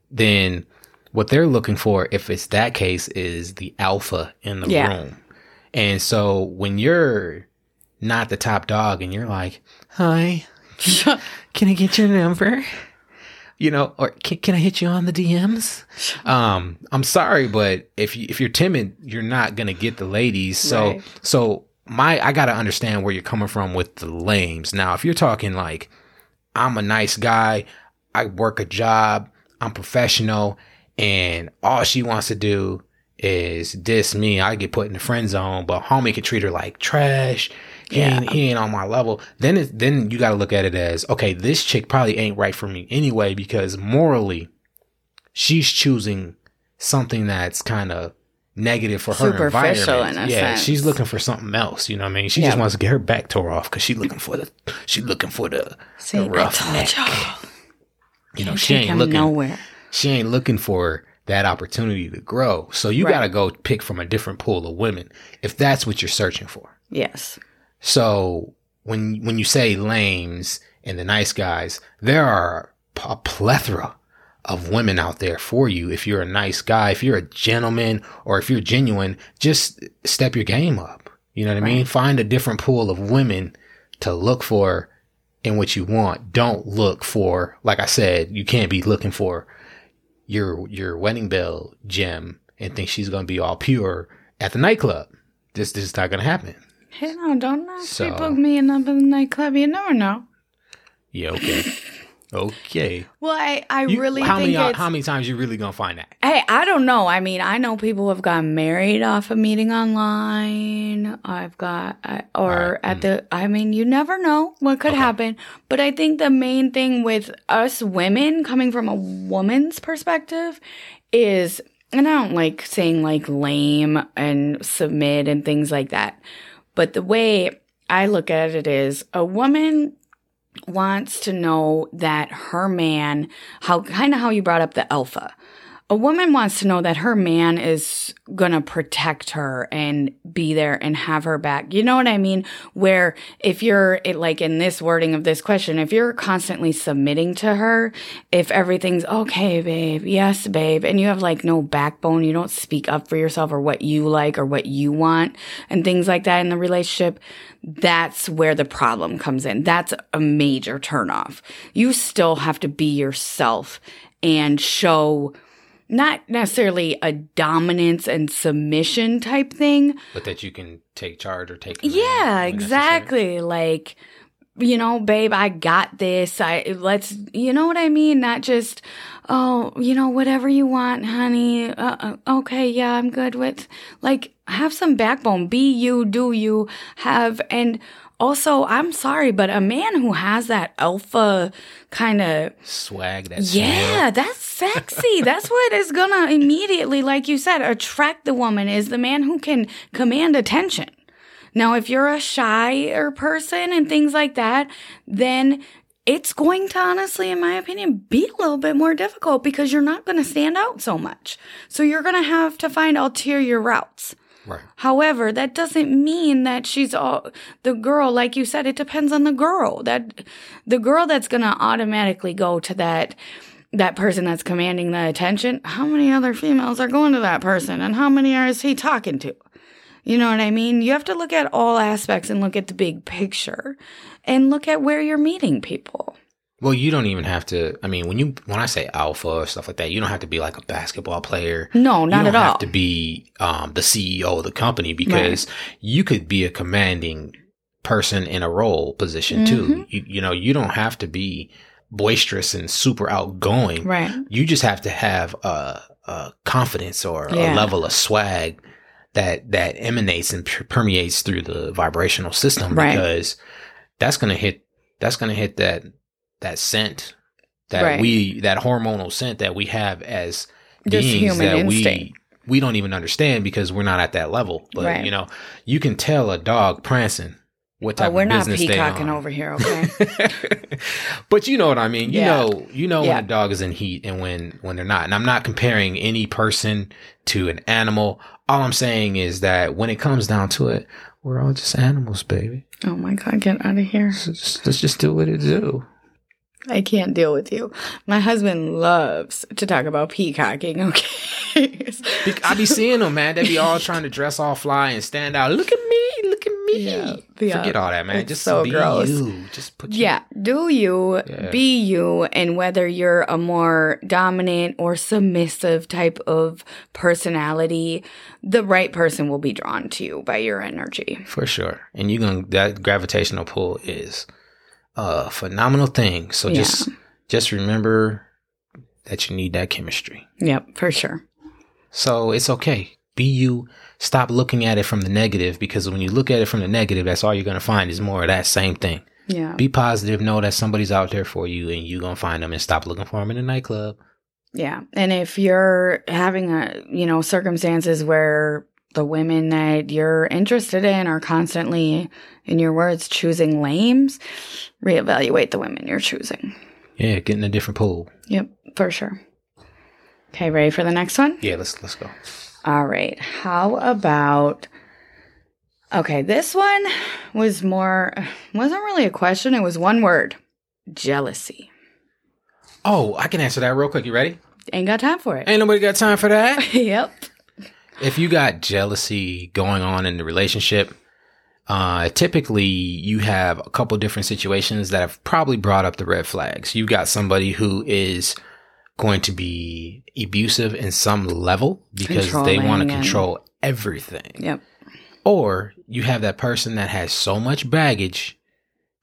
Then what they're looking for, if it's that case, is the alpha in the Yeah. room. And so when you're not the top dog and you're like, hi, can I get your number? You know, or can, can I hit you on the DMs? Um, I'm sorry, but if you if you're timid, you're not gonna get the ladies. So Right. so my I gotta understand where you're coming from with the lames. Now, if you're talking like I'm a nice guy, I work a job, I'm professional, and all she wants to do is diss me. I get put in the friend zone, but homie can treat her like trash. He, Yeah. ain't, he ain't on my level. Then it, then you got to look at it as okay. This chick probably ain't right for me anyway because morally, she's choosing something that's kind of negative for her Superficial environment. in a yeah, sense. she's looking for something else. You know what I mean? She Yeah. just wants to get her back tore off because she's looking for the she's looking for the See, the rough neck. You know, Can't she ain't looking nowhere. she ain't looking for that opportunity to grow. So you Right. got to go pick from a different pool of women if that's what you're searching for. Yes. So when when you say lames and the nice guys, there are a plethora of women out there for you. If you're a nice guy, if you're a gentleman, or if you're genuine, just step your game up. You know what I mean? Find a different pool of women to look for in what you want. Don't look for, like I said, you can't be looking for your your wedding bell gem and think she's gonna be all pure at the nightclub. This this is not gonna happen. Hey, no, don't knock So- people meeting up in the nightclub. You never know. Yeah, okay. Okay. Well, I, I You- really how think many uh, it's, how many times you really gonna find that? Hey, I don't know. I mean, I know people have gotten married off of meeting online. I've got, I, or Right. at mm. the, I mean, you never know what could Okay. happen. But I think the main thing with us women, coming from a woman's perspective, is, and I don't like saying like lame and submit and things like that. But the way I look at it is a woman wants to know that her man, how kind of how you brought up the alpha. A woman wants to know that her man is going to protect her and be there and have her back. You know what I mean? Where if you're like in this wording of this question, if you're constantly submitting to her, if everything's okay, babe, yes, babe, and you have like no backbone, you don't speak up for yourself or what you like or what you want and things like that in the relationship, that's where the problem comes in. That's a major turnoff. You still have to be yourself and show not necessarily a dominance and submission type thing. But that you can take charge or take. Yeah, when necessary. exactly. Like, you know, babe, I got this. I let's, you know what I mean? Not just, oh, you know, whatever you want, honey. Uh, uh, okay, yeah, I'm good with. Like, have some backbone. Be you, do you have, and also, I'm sorry, but a man who has that alpha kind of Swag that. yeah, that's sexy. that's what is gonna immediately, like you said, attract the woman is the man who can command attention. Now, if you're a shyer person and things like that, then it's going to honestly, in my opinion, be a little bit more difficult because you're not going to stand out so much. So you're going to have to find ulterior routes. Right. However, that doesn't mean that she's all the girl, like you said, it depends on the girl. That the girl that's gonna automatically go to that that person that's commanding the attention, how many other females are going to that person and how many are is he talking to? You know what I mean? You have to look at all aspects and look at the big picture and look at where you're meeting people. Well, you don't even have to. I mean, when you when I say alpha or stuff like that, you don't have to be like a basketball player. No, you not don't at have all. to be um, the CEO of the company because you could be a commanding person in a role position too. Mm-hmm. You, you know, you don't have to be boisterous and super outgoing. Right. You just have to have a, a confidence or Yeah. a level of swag that that emanates and per- permeates through the vibrational system Right. because that's gonna hit that's gonna hit that that scent that Right. we that hormonal scent that we have as Just beings human that instinct. we we don't even understand because we're not at that level. But Right. you know, you can tell a dog prancing what oh, type Oh, we're of not business peacocking over here, okay? but you know what I mean. You Yeah. know, you know Yeah. when a dog is in heat and when when they're not. And I'm not comparing any person to an animal. All I'm saying is that when it comes down to it, we're all just animals, baby. oh my god, get out of here. So just- let's just do what it do. I can't deal with you. My husband loves to talk about peacocking, okay? I be seeing them, man. They be all trying to dress all fly and stand out. Look at me, look at me. Yeah, yeah. Forget all that, man. It's just so be gross. you. Just put your- yeah, do you Yeah. be you, and whether you're a more dominant or submissive type of personality, the right person will be drawn to you by your energy. for sure. And you're gonna that gravitational pull is a phenomenal thing. So Yeah. just just remember that you need that chemistry. Yep, for sure. So it's okay. Be you. Stop looking at it from the negative because when you look at it from the negative, that's all you're gonna find is more of that same thing. Yeah. Be positive. Know that somebody's out there for you, and you're gonna find them. And stop looking for them in the nightclub. Yeah. And if you're having a, you know, circumstances where the women that you're interested in are constantly, in your words, choosing lames, reevaluate the women you're choosing. Yeah, get in a different pool. Yep, for sure. Okay, ready for the next one? Yeah, let's let's go. All right. How about Okay, this one was more wasn't really a question, it was one word. Jealousy. Oh, I can answer that real quick. You ready? Ain't got time for it. Ain't nobody got time for that. yep. If you got jealousy going on in the relationship, uh, typically you have a couple different situations that have probably brought up the red flags. You've got somebody who is going to be abusive in some level because they want to control everything. Yep. Or you have that person that has so much baggage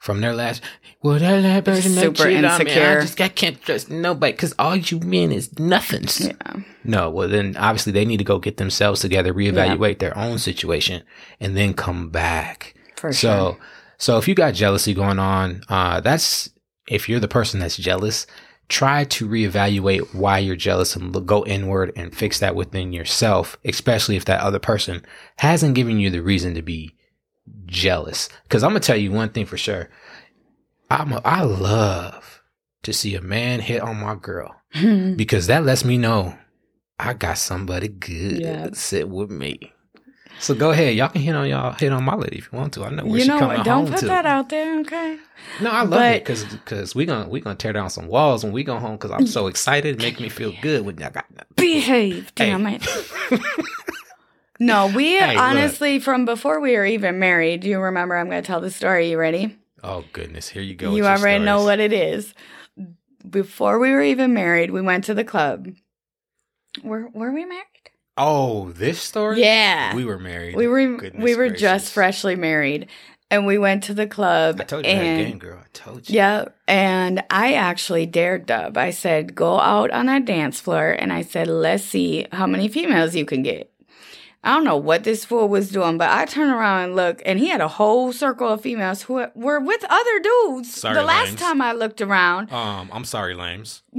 from their last. Well, that last person that Super cheated on me. I just I can't trust nobody because all you men is nothings. Yeah. No, well then obviously they need to go get themselves together, reevaluate their own situation, and then come back. For So, sure. so if you got jealousy going on, uh, that's if you're the person that's jealous, try to reevaluate why you're jealous and look, go inward and fix that within yourself, especially if that other person hasn't given you the reason to be jealous. Because I'm gonna tell you one thing for sure, I'm a, I love to see a man hit on my girl because that lets me know I got somebody good Yeah. sit with me. So go ahead, y'all can hit on y'all hit on my lady if you want to. I know where you she know coming what? Don't home put to. that out there, okay? No, I love But- it because because we gonna we gonna tear down some walls when we go home because I'm so excited. It make me feel good when I got Behave, Hey. damn it. No, we Hey, look. honestly, from before we were even married, do you remember? I'm going to tell the story. You ready? oh goodness, here you go. you already know what it is. Before we were even married, we went to the club. Were Were we married? Oh, this story. Yeah, we were married. we were. Goodness we were gracious. just freshly married, and we went to the club. I told you and had a game, girl. I told you. Yeah, and I actually dared Dub. I said, "Go out on that dance floor," and I said, "Let's see how many females you can get." I don't know what this fool was doing, but I turned around and looked, and he had a whole circle of females who were with other dudes. Sorry, the last Lames. time I looked around, Um, I'm sorry, Lames.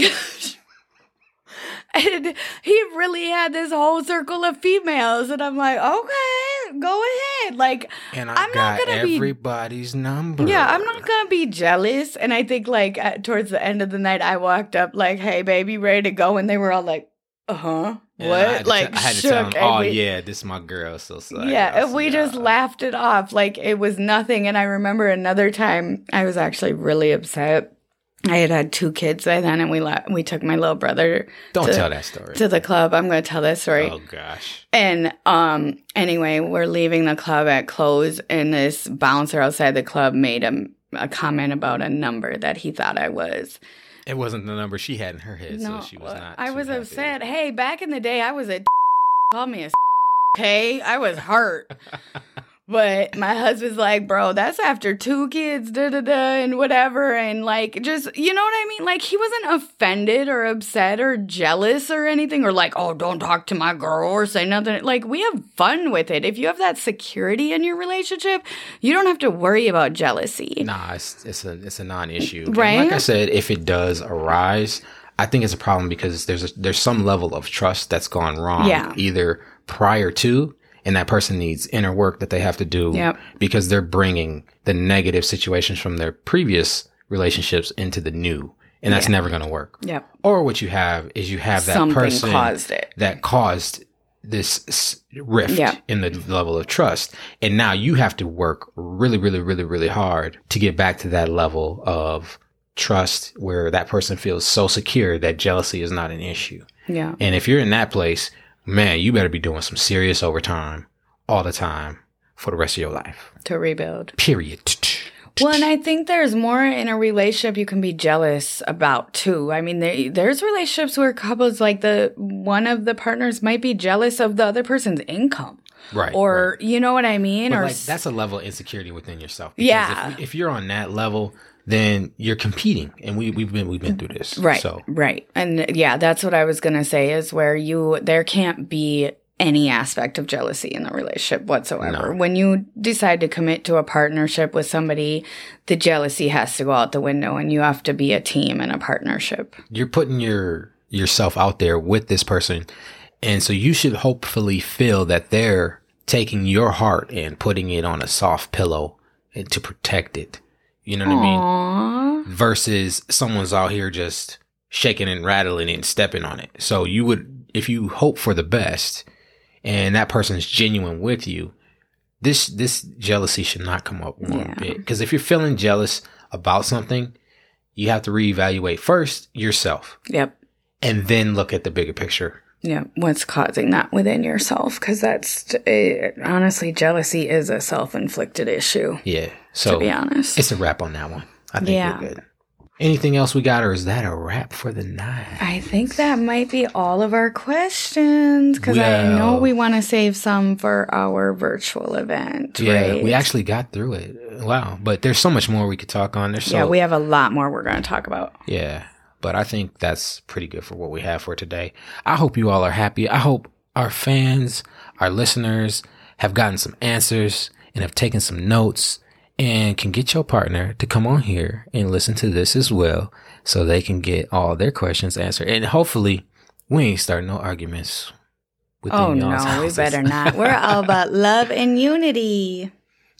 and he really had this whole circle of females, and I'm like, "Okay, go ahead." Like, And I I'm not gonna be- everybody's number. Yeah, I'm not gonna be jealous. And I think like at, towards the end of the night, I walked up like, "Hey, baby, ready to go?" And they were all like, "Uh huh, what?" Like te- I had to tell him, oh we- yeah, this is my girl. So sorry. yeah. And we just laughed it off like it was nothing. And I remember another time I was actually really upset. I had had two kids by then, and we la- we took my little brother Don't to- tell that story. to the club. I'm going to tell that story. Oh gosh. And um anyway, we're leaving the club at close and this bouncer outside the club made a, a comment about a number that he thought I was. It wasn't the number she had in her head, no, so she was not. I was happy. upset. Hey, back in the day I was a call me a hey, I was hurt. But my husband's like, bro, that's after two kids, da da da, and whatever. And like, just, you know what I mean? Like, he wasn't offended or upset or jealous or anything, or like, oh, don't talk to my girl or say nothing. Like, we have fun with it. If you have that security in your relationship, you don't have to worry about jealousy. Nah, it's it's a it's a non-issue. And Right? Like I said, if it does arise, I think it's a problem because there's a, there's some level of trust that's gone wrong. Yeah. Either prior to, and that person needs inner work that they have to do Yep. because they're bringing the negative situations from their previous relationships into the new, and that's never going to work. Yep. Or what you have is you have that Something person caused that caused this rift Yeah. in the level of trust. And now you have to work really, really, really, really hard to get back to that level of trust where that person feels so secure that jealousy is not an issue. Yeah. And if you're in that place, man, you better be doing some serious overtime all the time for the rest of your life. To rebuild. Period. Well, and I think there's more in a relationship you can be jealous about too. I mean, there, there's relationships where couples like the one of the partners might be jealous of the other person's income, Right. or right. you know what I mean, But or like, that's a level of insecurity within yourself. Because Yeah. If, if you're on that level, then you're competing, and we we've been we've been through this. right, So right, and yeah, that's what I was gonna say is where you there can't be any aspect of jealousy in the relationship whatsoever. No. When you decide to commit to a partnership with somebody, the jealousy has to go out the window, and you have to be a team and a partnership. you're putting your yourself out there with this person, and so you should hopefully feel that they're taking your heart and putting it on a soft pillow and to protect it. You know what I mean? Versus someone's out here just shaking and rattling and stepping on it. So you would, if you hope for the best and that person's genuine with you, this, this jealousy should not come up one Yeah. bit. Cause if you're feeling jealous about something, you have to reevaluate first yourself Yep. and then look at the bigger picture. Yeah, what's causing that within yourself? Because that's uh, honestly, jealousy is a self-inflicted issue. Yeah. To So be honest, it's a wrap on that one. I think Yeah. we're good. Anything else we got, or is that a wrap for the night? I think that might be all of our questions because I know we want to save some for our virtual event. yeah, right? we actually got through it. Wow, but there's so much more we could talk on. There's so yeah, we have a lot more we're going to talk about. Yeah, but I think that's pretty good for what we have for today. I hope you all are happy. I hope our fans, our listeners have gotten some answers and have taken some notes and can get your partner to come on here and listen to this as well so they can get all their questions answered. And hopefully, we ain't starting no arguments. within Oh, no, y'all's we better not. We're all about love and unity.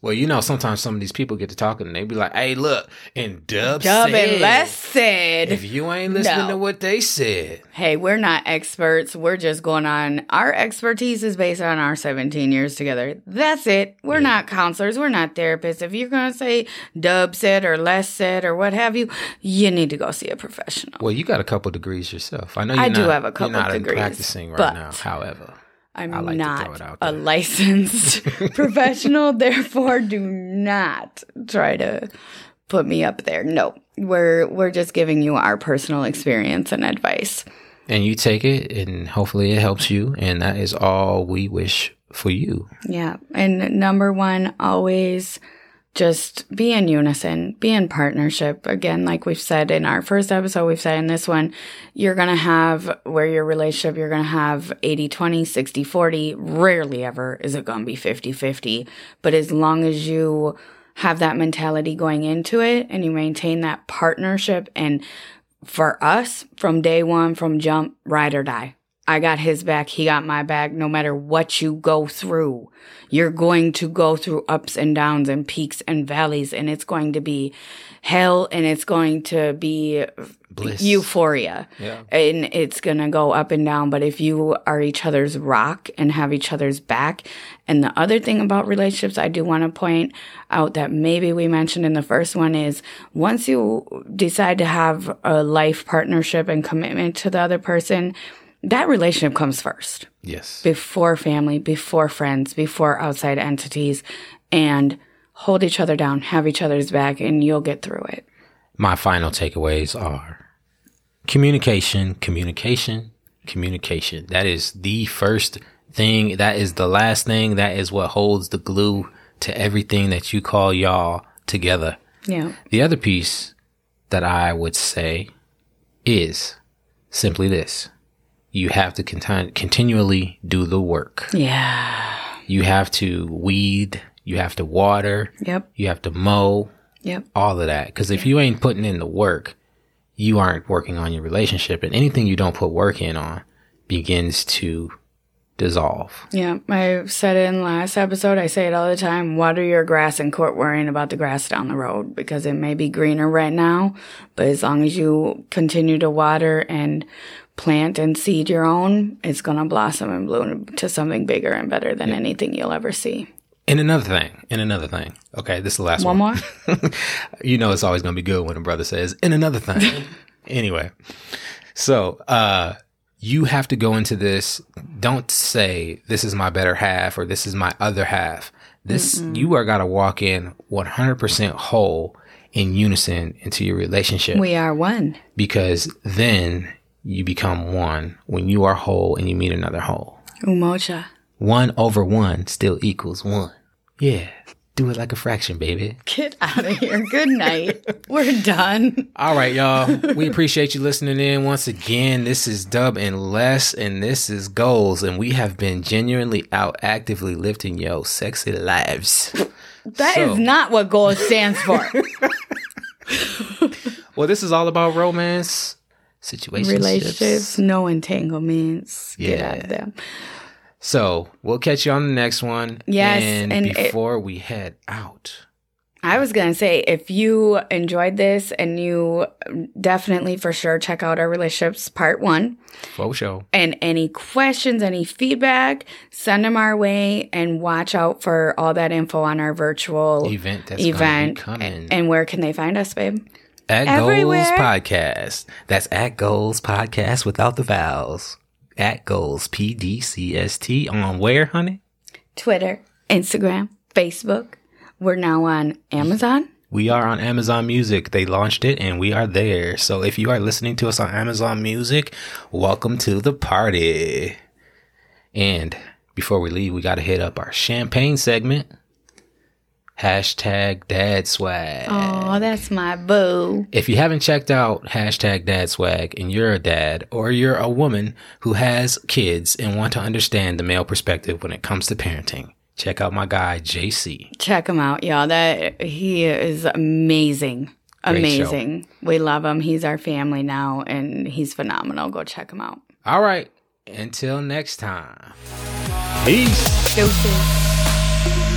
Well, you know, sometimes some of these people get to talking and they be like, hey, look, and Dub, Dub said, and Les said. if you ain't listening No. to what they said, Hey, we're not experts. We're just going on. Our expertise is based on our 17 years together. That's it. We're not counselors. We're not therapists. If you're going to say Dub said or Les said or what have you, you need to go see a professional. Well, you got a couple degrees yourself. I know you're I do have a couple you're not degrees, practicing right but- now. However, I'm like not a licensed professional, therefore do not try to put me up there. No. We're we're just giving you our personal experience and advice. and you take it, and hopefully it helps you, and that is all we wish for you. Yeah. And number one, always just be in unison, be in partnership. Again, like we've said in our first episode, we've said in this one, you're going to have where your relationship, you're going to have 80 20, 60 40. Rarely ever is it going to be 50 50. But as long as you have that mentality going into it and you maintain that partnership and for us from day one, from jump, ride or die. I got his back. He got my back. No matter what you go through, you're going to go through ups and downs and peaks and valleys and it's going to be hell and it's going to be Bliss. euphoria Yeah. and it's going to go up and down. But if you are each other's rock and have each other's back, and the other thing about relationships, I do want to point out that maybe we mentioned in the first one is once you decide to have a life partnership and commitment to the other person, that relationship comes first Yes. before family, before friends, before outside entities, and hold each other down, have each other's back, and you'll get through it. My final takeaways are communication, communication, communication. That is the first thing. That is the last thing. That is what holds the glue to everything that you call y'all together. Yeah. The other piece that I would say is simply this. You have to contin- continually do the work. Yeah. You have to weed, you have to water, Yep. you have to mow, Yep. all of that. Because if you ain't putting in the work, you aren't working on your relationship. And anything you don't put work in on begins to dissolve. Yeah, I said it in last episode. I say it all the time. Water your grass and quit worrying about the grass down the road because it may be greener right now, but as long as you continue to water and plant and seed your own, it's going to blossom and bloom to something bigger and better than anything you'll ever see. And another thing, and another thing. Okay, this is the last One one. more? you know it's always going to be good when a brother says, and another thing. anyway, so uh, you have to go into this. Don't say this is my better half or this is my other half. This you are got to walk in 100% whole in unison into your relationship We are one. because then you become one when you are whole and you meet another whole. Umoja. One over one still equals one. Yeah. Do it like a fraction, baby. Get out of here. Good night. We're done. All right, y'all. We appreciate you listening in once again. This is Dub and Les, and this is Goals, and we have been genuinely out actively lifting yo sexy lives. That is So- not what Goals stands for. Well, this is all about romance, situationships. Relationships, no entanglements. Get Yeah. out of them. So we'll catch you on the next one. Yes, and, and it- before we head out, I was going to say, if you enjoyed this and you definitely for sure check out our relationships part one faux show. and any questions, any feedback, send them our way and watch out for all that info on our virtual Event that's event. coming. And where can they find us, babe? At Everywhere. Goals Podcast. That's at Goals Podcast without the vowels. At Goals P D C S T on where, honey? Twitter, Instagram, Facebook. We're now on Amazon. We are on Amazon Music. They launched it and we are there. So if you are listening to us on Amazon Music, welcome to the party. And before we leave, we got to hit up our champagne segment. Hashtag dad swag. Oh, that's my boo. If you haven't checked out hashtag dad swag and you're a dad or you're a woman who has kids and want to understand the male perspective when it comes to parenting, check out my guy JC. Check him out, y'all. That he is amazing. Great Amazing. We love him. He's our family now and he's phenomenal. Go check him out. All right. Until next time. Peace. Deuces.